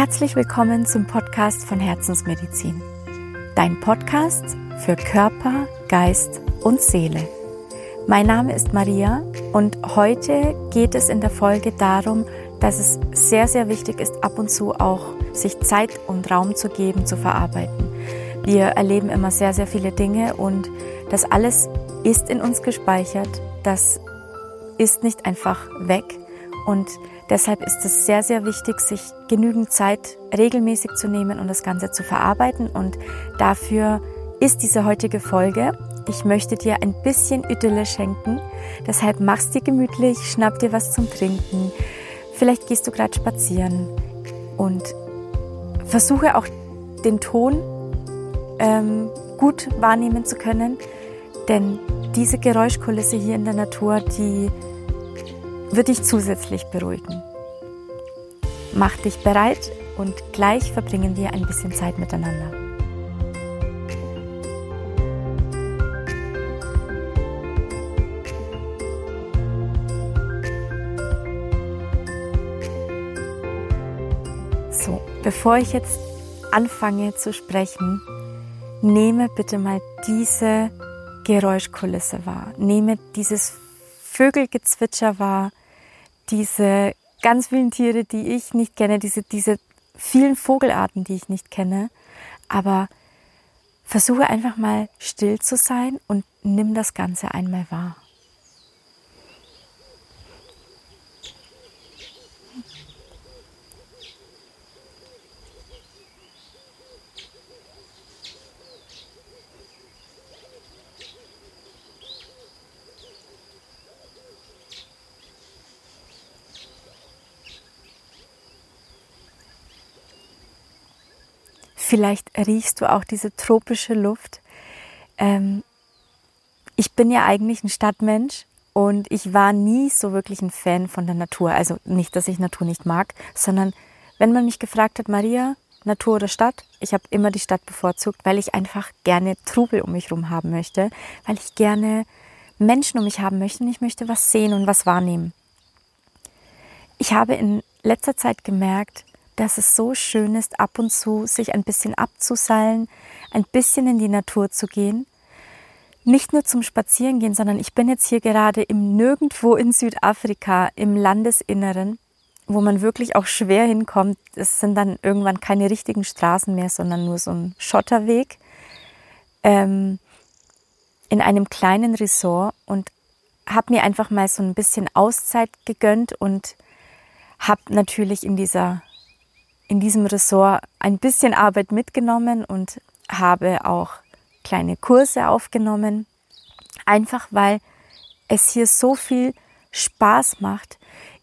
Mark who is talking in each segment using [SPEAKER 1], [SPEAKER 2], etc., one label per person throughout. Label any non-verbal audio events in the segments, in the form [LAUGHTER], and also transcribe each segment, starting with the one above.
[SPEAKER 1] Herzlich willkommen zum Podcast von Herzensmedizin. Dein Podcast für Körper, Geist und Seele. Mein Name ist Maria und heute geht es in der Folge darum, dass es sehr, sehr wichtig ist, ab und zu auch sich Zeit und Raum zu geben, zu verarbeiten. Wir erleben immer sehr, sehr viele Dinge und das alles ist in uns gespeichert. Das ist nicht einfach weg und Deshalb ist es sehr, sehr wichtig, sich genügend Zeit regelmäßig zu nehmen und das Ganze zu verarbeiten. Und dafür ist diese heutige Folge. Ich möchte dir ein bisschen Idylle schenken. Deshalb mach's dir gemütlich, schnapp dir was zum Trinken. Vielleicht gehst du gerade spazieren und versuche auch den Ton ähm, gut wahrnehmen zu können. Denn diese Geräuschkulisse hier in der Natur, die wird dich zusätzlich beruhigen. Mach dich bereit und gleich verbringen wir ein bisschen Zeit miteinander. So, bevor ich jetzt anfange zu sprechen, nehme bitte mal diese Geräuschkulisse wahr. Nehme dieses Vögelgezwitscher wahr, diese ganz vielen Tiere, die ich nicht kenne, diese, diese vielen Vogelarten, die ich nicht kenne. Aber versuche einfach mal still zu sein und nimm das Ganze einmal wahr. Vielleicht riechst du auch diese tropische Luft. Ähm, ich bin ja eigentlich ein Stadtmensch und ich war nie so wirklich ein Fan von der Natur. Also nicht, dass ich Natur nicht mag, sondern wenn man mich gefragt hat, Maria, Natur oder Stadt, ich habe immer die Stadt bevorzugt, weil ich einfach gerne Trubel um mich herum haben möchte, weil ich gerne Menschen um mich haben möchte und ich möchte was sehen und was wahrnehmen. Ich habe in letzter Zeit gemerkt, dass es so schön ist, ab und zu sich ein bisschen abzuseilen, ein bisschen in die Natur zu gehen. Nicht nur zum Spazierengehen, sondern ich bin jetzt hier gerade im Nirgendwo in Südafrika, im Landesinneren, wo man wirklich auch schwer hinkommt. Es sind dann irgendwann keine richtigen Straßen mehr, sondern nur so ein Schotterweg. Ähm, in einem kleinen Resort und habe mir einfach mal so ein bisschen Auszeit gegönnt und habe natürlich in dieser in diesem Ressort ein bisschen Arbeit mitgenommen und habe auch kleine Kurse aufgenommen. Einfach weil es hier so viel Spaß macht.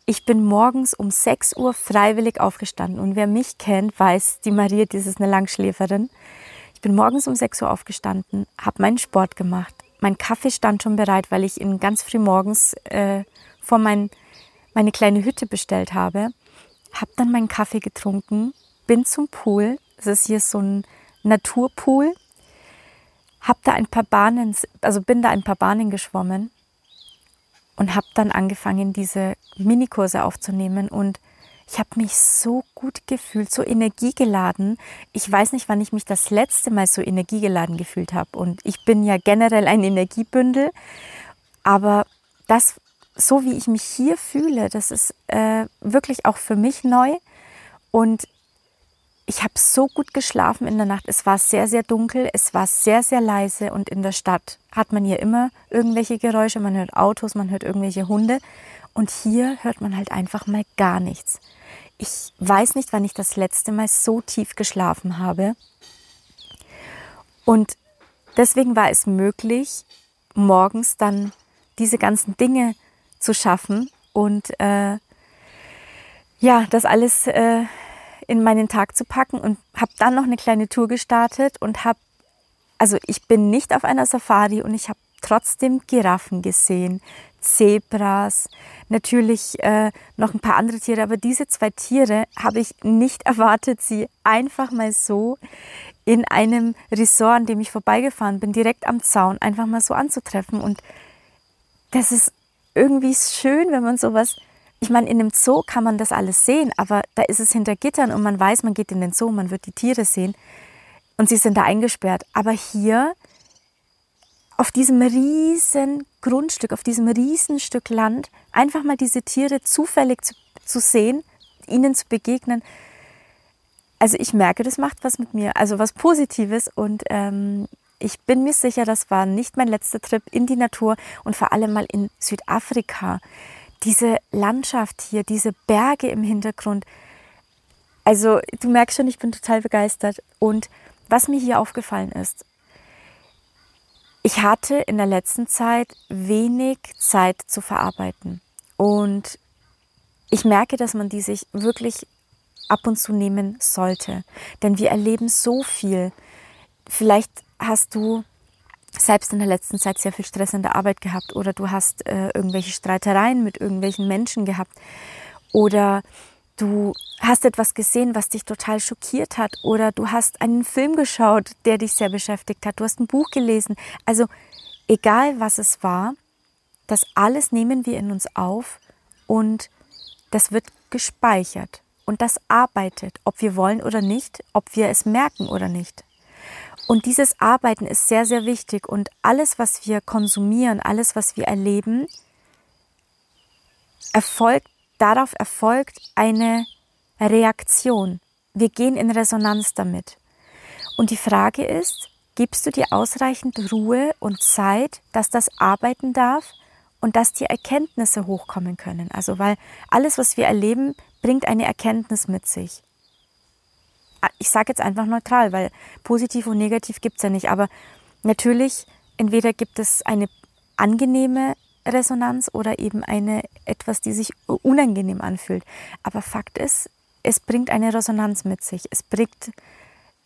[SPEAKER 1] Ich bin morgens um 6 Uhr freiwillig aufgestanden und wer mich kennt, weiß, die Maria, das ist eine Langschläferin. Ich bin morgens um 6 Uhr aufgestanden, habe meinen Sport gemacht. Mein Kaffee stand schon bereit, weil ich ihn ganz früh morgens äh, vor mein, meine kleine Hütte bestellt habe habe dann meinen Kaffee getrunken, bin zum Pool. Es ist hier so ein Naturpool. Hab da ein paar Bahnen, also bin da ein paar Bahnen geschwommen und habe dann angefangen, diese Minikurse aufzunehmen und ich habe mich so gut gefühlt, so energiegeladen. Ich weiß nicht, wann ich mich das letzte Mal so energiegeladen gefühlt habe. Und ich bin ja generell ein Energiebündel. Aber das so wie ich mich hier fühle, das ist äh, wirklich auch für mich neu. Und ich habe so gut geschlafen in der Nacht. Es war sehr, sehr dunkel, es war sehr, sehr leise und in der Stadt hat man hier immer irgendwelche Geräusche, man hört Autos, man hört irgendwelche Hunde und hier hört man halt einfach mal gar nichts. Ich weiß nicht, wann ich das letzte Mal so tief geschlafen habe. Und deswegen war es möglich, morgens dann diese ganzen Dinge zu schaffen. Und äh, ja, das alles äh, in meinen Tag zu packen und habe dann noch eine kleine Tour gestartet und habe, also ich bin nicht auf einer Safari und ich habe trotzdem Giraffen gesehen, Zebras, natürlich äh, noch ein paar andere Tiere, aber diese zwei Tiere habe ich nicht [LAUGHS] erwartet, sie einfach mal so in einem Resort, an dem ich vorbeigefahren bin, direkt am Zaun, einfach mal so anzutreffen. Und das ist irgendwie schön, wenn man sowas ich meine, in einem Zoo kann man das alles sehen, aber da ist es hinter Gittern und man weiß, man geht in den Zoo, man wird die Tiere sehen und sie sind da eingesperrt. Aber hier auf diesem riesen Grundstück, auf diesem riesen Stück Land, einfach mal diese Tiere zufällig zu, zu sehen, ihnen zu begegnen. Also ich merke, das macht was mit mir, also was Positives und ähm, ich bin mir sicher, das war nicht mein letzter Trip in die Natur und vor allem mal in Südafrika. Diese Landschaft hier, diese Berge im Hintergrund. Also du merkst schon, ich bin total begeistert. Und was mir hier aufgefallen ist, ich hatte in der letzten Zeit wenig Zeit zu verarbeiten. Und ich merke, dass man die sich wirklich ab und zu nehmen sollte. Denn wir erleben so viel. Vielleicht hast du selbst in der letzten Zeit sehr viel Stress in der Arbeit gehabt oder du hast äh, irgendwelche Streitereien mit irgendwelchen Menschen gehabt oder du hast etwas gesehen, was dich total schockiert hat oder du hast einen Film geschaut, der dich sehr beschäftigt hat, du hast ein Buch gelesen. Also egal was es war, das alles nehmen wir in uns auf und das wird gespeichert und das arbeitet, ob wir wollen oder nicht, ob wir es merken oder nicht. Und dieses Arbeiten ist sehr, sehr wichtig und alles, was wir konsumieren, alles, was wir erleben, erfolgt darauf erfolgt eine Reaktion. Wir gehen in Resonanz damit. Und die Frage ist, gibst du dir ausreichend Ruhe und Zeit, dass das arbeiten darf und dass die Erkenntnisse hochkommen können? Also weil alles, was wir erleben, bringt eine Erkenntnis mit sich. Ich sage jetzt einfach neutral, weil positiv und negativ gibt es ja nicht. Aber natürlich, entweder gibt es eine angenehme Resonanz oder eben eine etwas, die sich unangenehm anfühlt. Aber Fakt ist, es bringt eine Resonanz mit sich. Es bringt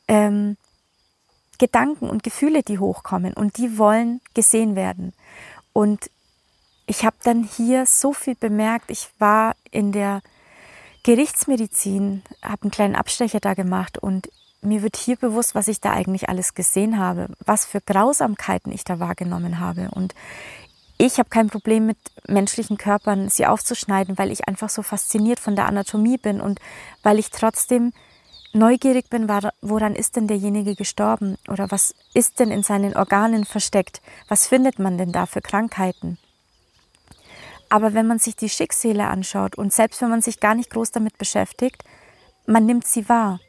[SPEAKER 1] ähm, Gedanken und Gefühle, die hochkommen und die wollen gesehen werden. Und ich habe dann hier so viel bemerkt. Ich war in der Gerichtsmedizin, habe einen kleinen Abstecher da gemacht und mir wird hier bewusst, was ich da eigentlich alles gesehen habe, was für Grausamkeiten ich da wahrgenommen habe. Und ich habe kein Problem mit menschlichen Körpern, sie aufzuschneiden, weil ich einfach so fasziniert von der Anatomie bin und weil ich trotzdem neugierig bin, woran ist denn derjenige gestorben oder was ist denn in seinen Organen versteckt? Was findet man denn da für Krankheiten? Aber wenn man sich die Schicksale anschaut und selbst wenn man sich gar nicht groß damit beschäftigt, man nimmt sie wahr.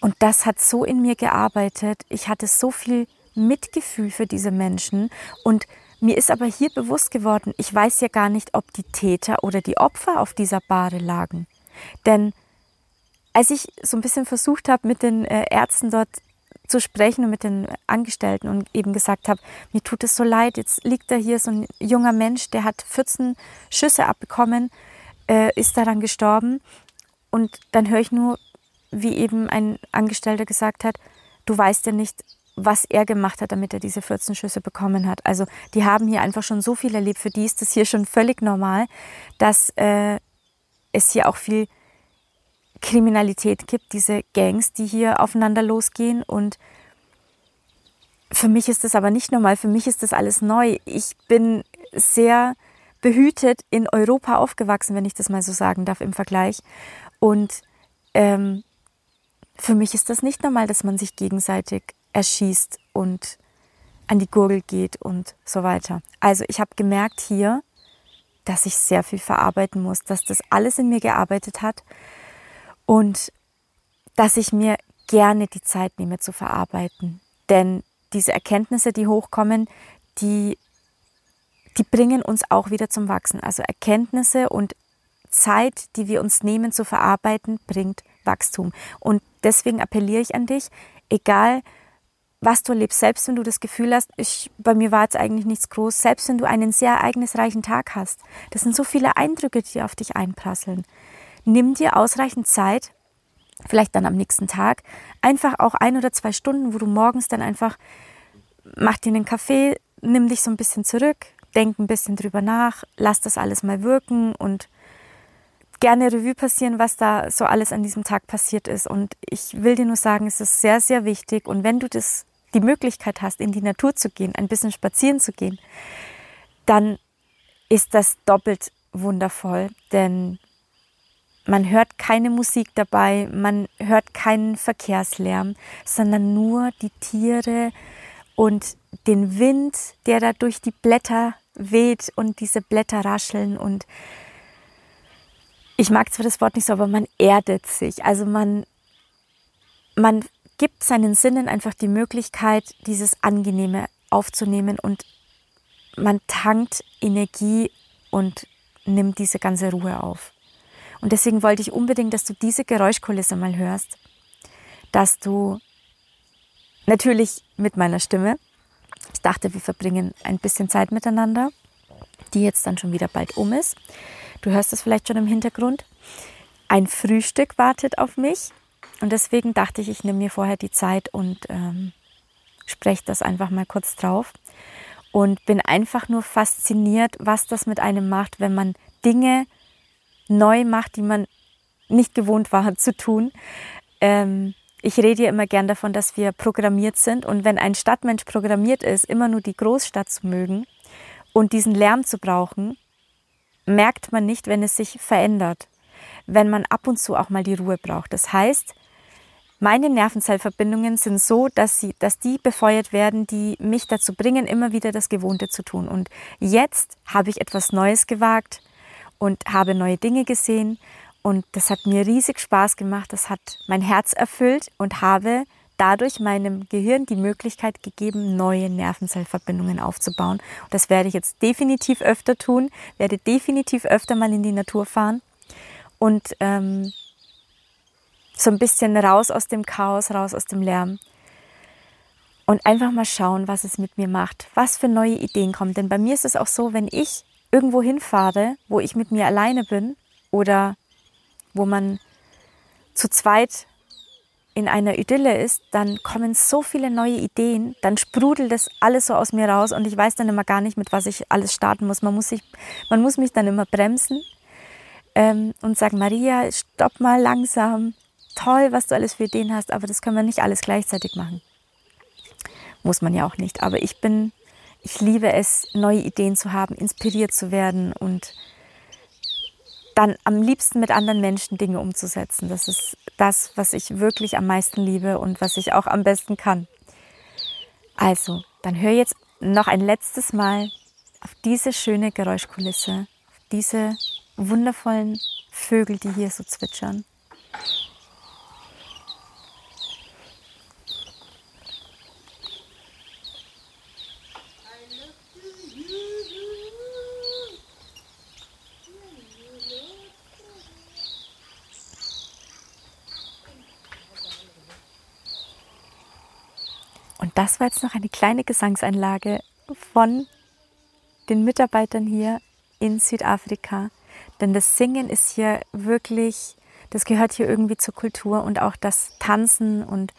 [SPEAKER 1] Und das hat so in mir gearbeitet. Ich hatte so viel Mitgefühl für diese Menschen und mir ist aber hier bewusst geworden, ich weiß ja gar nicht, ob die Täter oder die Opfer auf dieser Bade lagen. Denn als ich so ein bisschen versucht habe, mit den äh, Ärzten dort zu sprechen und mit den Angestellten und eben gesagt habe, mir tut es so leid, jetzt liegt da hier so ein junger Mensch, der hat 14 Schüsse abbekommen, äh, ist daran gestorben. Und dann höre ich nur, wie eben ein Angestellter gesagt hat, du weißt ja nicht, was er gemacht hat, damit er diese 14 Schüsse bekommen hat. Also die haben hier einfach schon so viel erlebt. Für die ist das hier schon völlig normal, dass äh, es hier auch viel Kriminalität gibt, diese Gangs, die hier aufeinander losgehen. Und für mich ist das aber nicht normal. Für mich ist das alles neu. Ich bin sehr behütet in Europa aufgewachsen, wenn ich das mal so sagen darf im Vergleich. Und ähm, für mich ist das nicht normal, dass man sich gegenseitig erschießt und an die Gurgel geht und so weiter. Also ich habe gemerkt hier, dass ich sehr viel verarbeiten muss, dass das alles in mir gearbeitet hat und dass ich mir gerne die Zeit nehme zu verarbeiten. Denn diese Erkenntnisse, die hochkommen, die, die bringen uns auch wieder zum Wachsen. Also Erkenntnisse und Zeit, die wir uns nehmen zu verarbeiten, bringt Wachstum. Und deswegen appelliere ich an dich, egal was du erlebst, selbst wenn du das Gefühl hast, ich, bei mir war jetzt eigentlich nichts groß, selbst wenn du einen sehr ereignisreichen Tag hast, das sind so viele Eindrücke, die auf dich einprasseln. Nimm dir ausreichend Zeit, vielleicht dann am nächsten Tag, einfach auch ein oder zwei Stunden, wo du morgens dann einfach, mach dir einen Kaffee, nimm dich so ein bisschen zurück, denk ein bisschen drüber nach, lass das alles mal wirken und gerne Revue passieren, was da so alles an diesem Tag passiert ist. Und ich will dir nur sagen, es ist sehr, sehr wichtig. Und wenn du das, die Möglichkeit hast, in die Natur zu gehen, ein bisschen spazieren zu gehen, dann ist das doppelt wundervoll, denn man hört keine Musik dabei, man hört keinen Verkehrslärm, sondern nur die Tiere und den Wind, der da durch die Blätter weht und diese Blätter rascheln und ich mag zwar das Wort nicht so, aber man erdet sich. Also man, man gibt seinen Sinnen einfach die Möglichkeit, dieses Angenehme aufzunehmen und man tankt Energie und nimmt diese ganze Ruhe auf. Und deswegen wollte ich unbedingt, dass du diese Geräuschkulisse mal hörst, dass du natürlich mit meiner Stimme, ich dachte, wir verbringen ein bisschen Zeit miteinander, die jetzt dann schon wieder bald um ist. Du hörst es vielleicht schon im Hintergrund. Ein Frühstück wartet auf mich und deswegen dachte ich, ich nehme mir vorher die Zeit und ähm, spreche das einfach mal kurz drauf und bin einfach nur fasziniert, was das mit einem macht, wenn man Dinge neu macht, die man nicht gewohnt war zu tun. Ähm, ich rede ja immer gern davon, dass wir programmiert sind und wenn ein Stadtmensch programmiert ist, immer nur die Großstadt zu mögen und diesen Lärm zu brauchen, merkt man nicht, wenn es sich verändert, wenn man ab und zu auch mal die Ruhe braucht. Das heißt, meine Nervenzellverbindungen sind so, dass, sie, dass die befeuert werden, die mich dazu bringen, immer wieder das Gewohnte zu tun. Und jetzt habe ich etwas Neues gewagt, und habe neue Dinge gesehen und das hat mir riesig Spaß gemacht, das hat mein Herz erfüllt und habe dadurch meinem Gehirn die Möglichkeit gegeben, neue Nervenzellverbindungen aufzubauen. Und das werde ich jetzt definitiv öfter tun, werde definitiv öfter mal in die Natur fahren und ähm, so ein bisschen raus aus dem Chaos, raus aus dem Lärm. Und einfach mal schauen, was es mit mir macht, was für neue Ideen kommen. Denn bei mir ist es auch so, wenn ich irgendwo hinfahre, wo ich mit mir alleine bin oder wo man zu zweit in einer Idylle ist, dann kommen so viele neue Ideen, dann sprudelt das alles so aus mir raus und ich weiß dann immer gar nicht, mit was ich alles starten muss. Man muss, sich, man muss mich dann immer bremsen ähm, und sagen, Maria, stopp mal langsam. Toll, was du alles für Ideen hast, aber das können wir nicht alles gleichzeitig machen. Muss man ja auch nicht. Aber ich bin ich liebe es, neue Ideen zu haben, inspiriert zu werden und dann am liebsten mit anderen Menschen Dinge umzusetzen. Das ist das, was ich wirklich am meisten liebe und was ich auch am besten kann. Also, dann hör jetzt noch ein letztes Mal auf diese schöne Geräuschkulisse, auf diese wundervollen Vögel, die hier so zwitschern. Das war jetzt noch eine kleine Gesangseinlage von den Mitarbeitern hier in Südafrika. Denn das Singen ist hier wirklich, das gehört hier irgendwie zur Kultur und auch das Tanzen und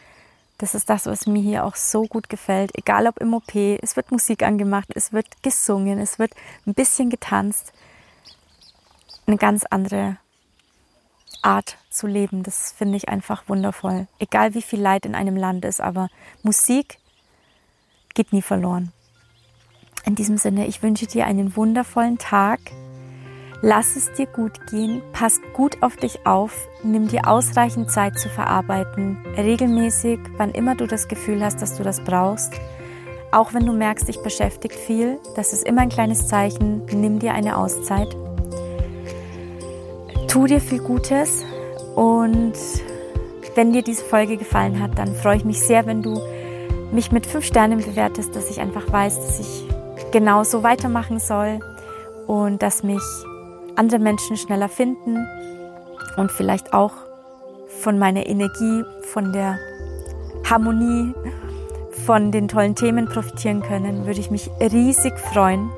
[SPEAKER 1] das ist das, was mir hier auch so gut gefällt. Egal ob im OP, es wird Musik angemacht, es wird gesungen, es wird ein bisschen getanzt. Eine ganz andere Art zu leben. Das finde ich einfach wundervoll. Egal wie viel Leid in einem Land ist, aber Musik geht nie verloren. In diesem Sinne, ich wünsche dir einen wundervollen Tag. Lass es dir gut gehen, pass gut auf dich auf, nimm dir ausreichend Zeit zu verarbeiten, regelmäßig, wann immer du das Gefühl hast, dass du das brauchst. Auch wenn du merkst, ich beschäftigt viel, das ist immer ein kleines Zeichen, nimm dir eine Auszeit. Tu dir viel Gutes und wenn dir diese Folge gefallen hat, dann freue ich mich sehr, wenn du mich mit fünf Sternen bewertest, dass ich einfach weiß, dass ich genau so weitermachen soll und dass mich andere Menschen schneller finden und vielleicht auch von meiner Energie, von der Harmonie, von den tollen Themen profitieren können, würde ich mich riesig freuen.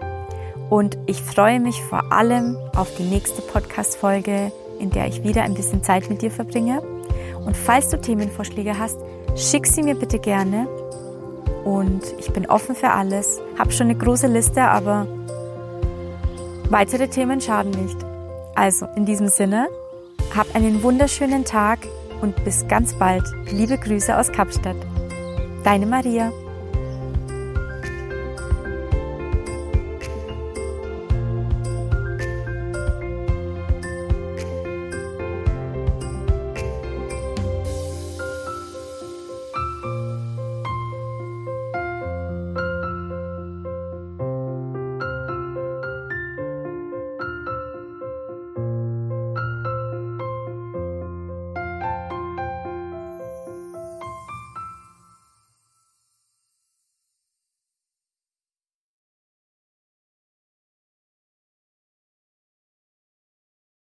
[SPEAKER 1] Und ich freue mich vor allem auf die nächste Podcast-Folge, in der ich wieder ein bisschen Zeit mit dir verbringe. Und falls du Themenvorschläge hast, schick sie mir bitte gerne und ich bin offen für alles. Habe schon eine große Liste, aber weitere Themen schaden nicht. Also in diesem Sinne, hab einen wunderschönen Tag und bis ganz bald. Liebe Grüße aus Kapstadt. Deine Maria.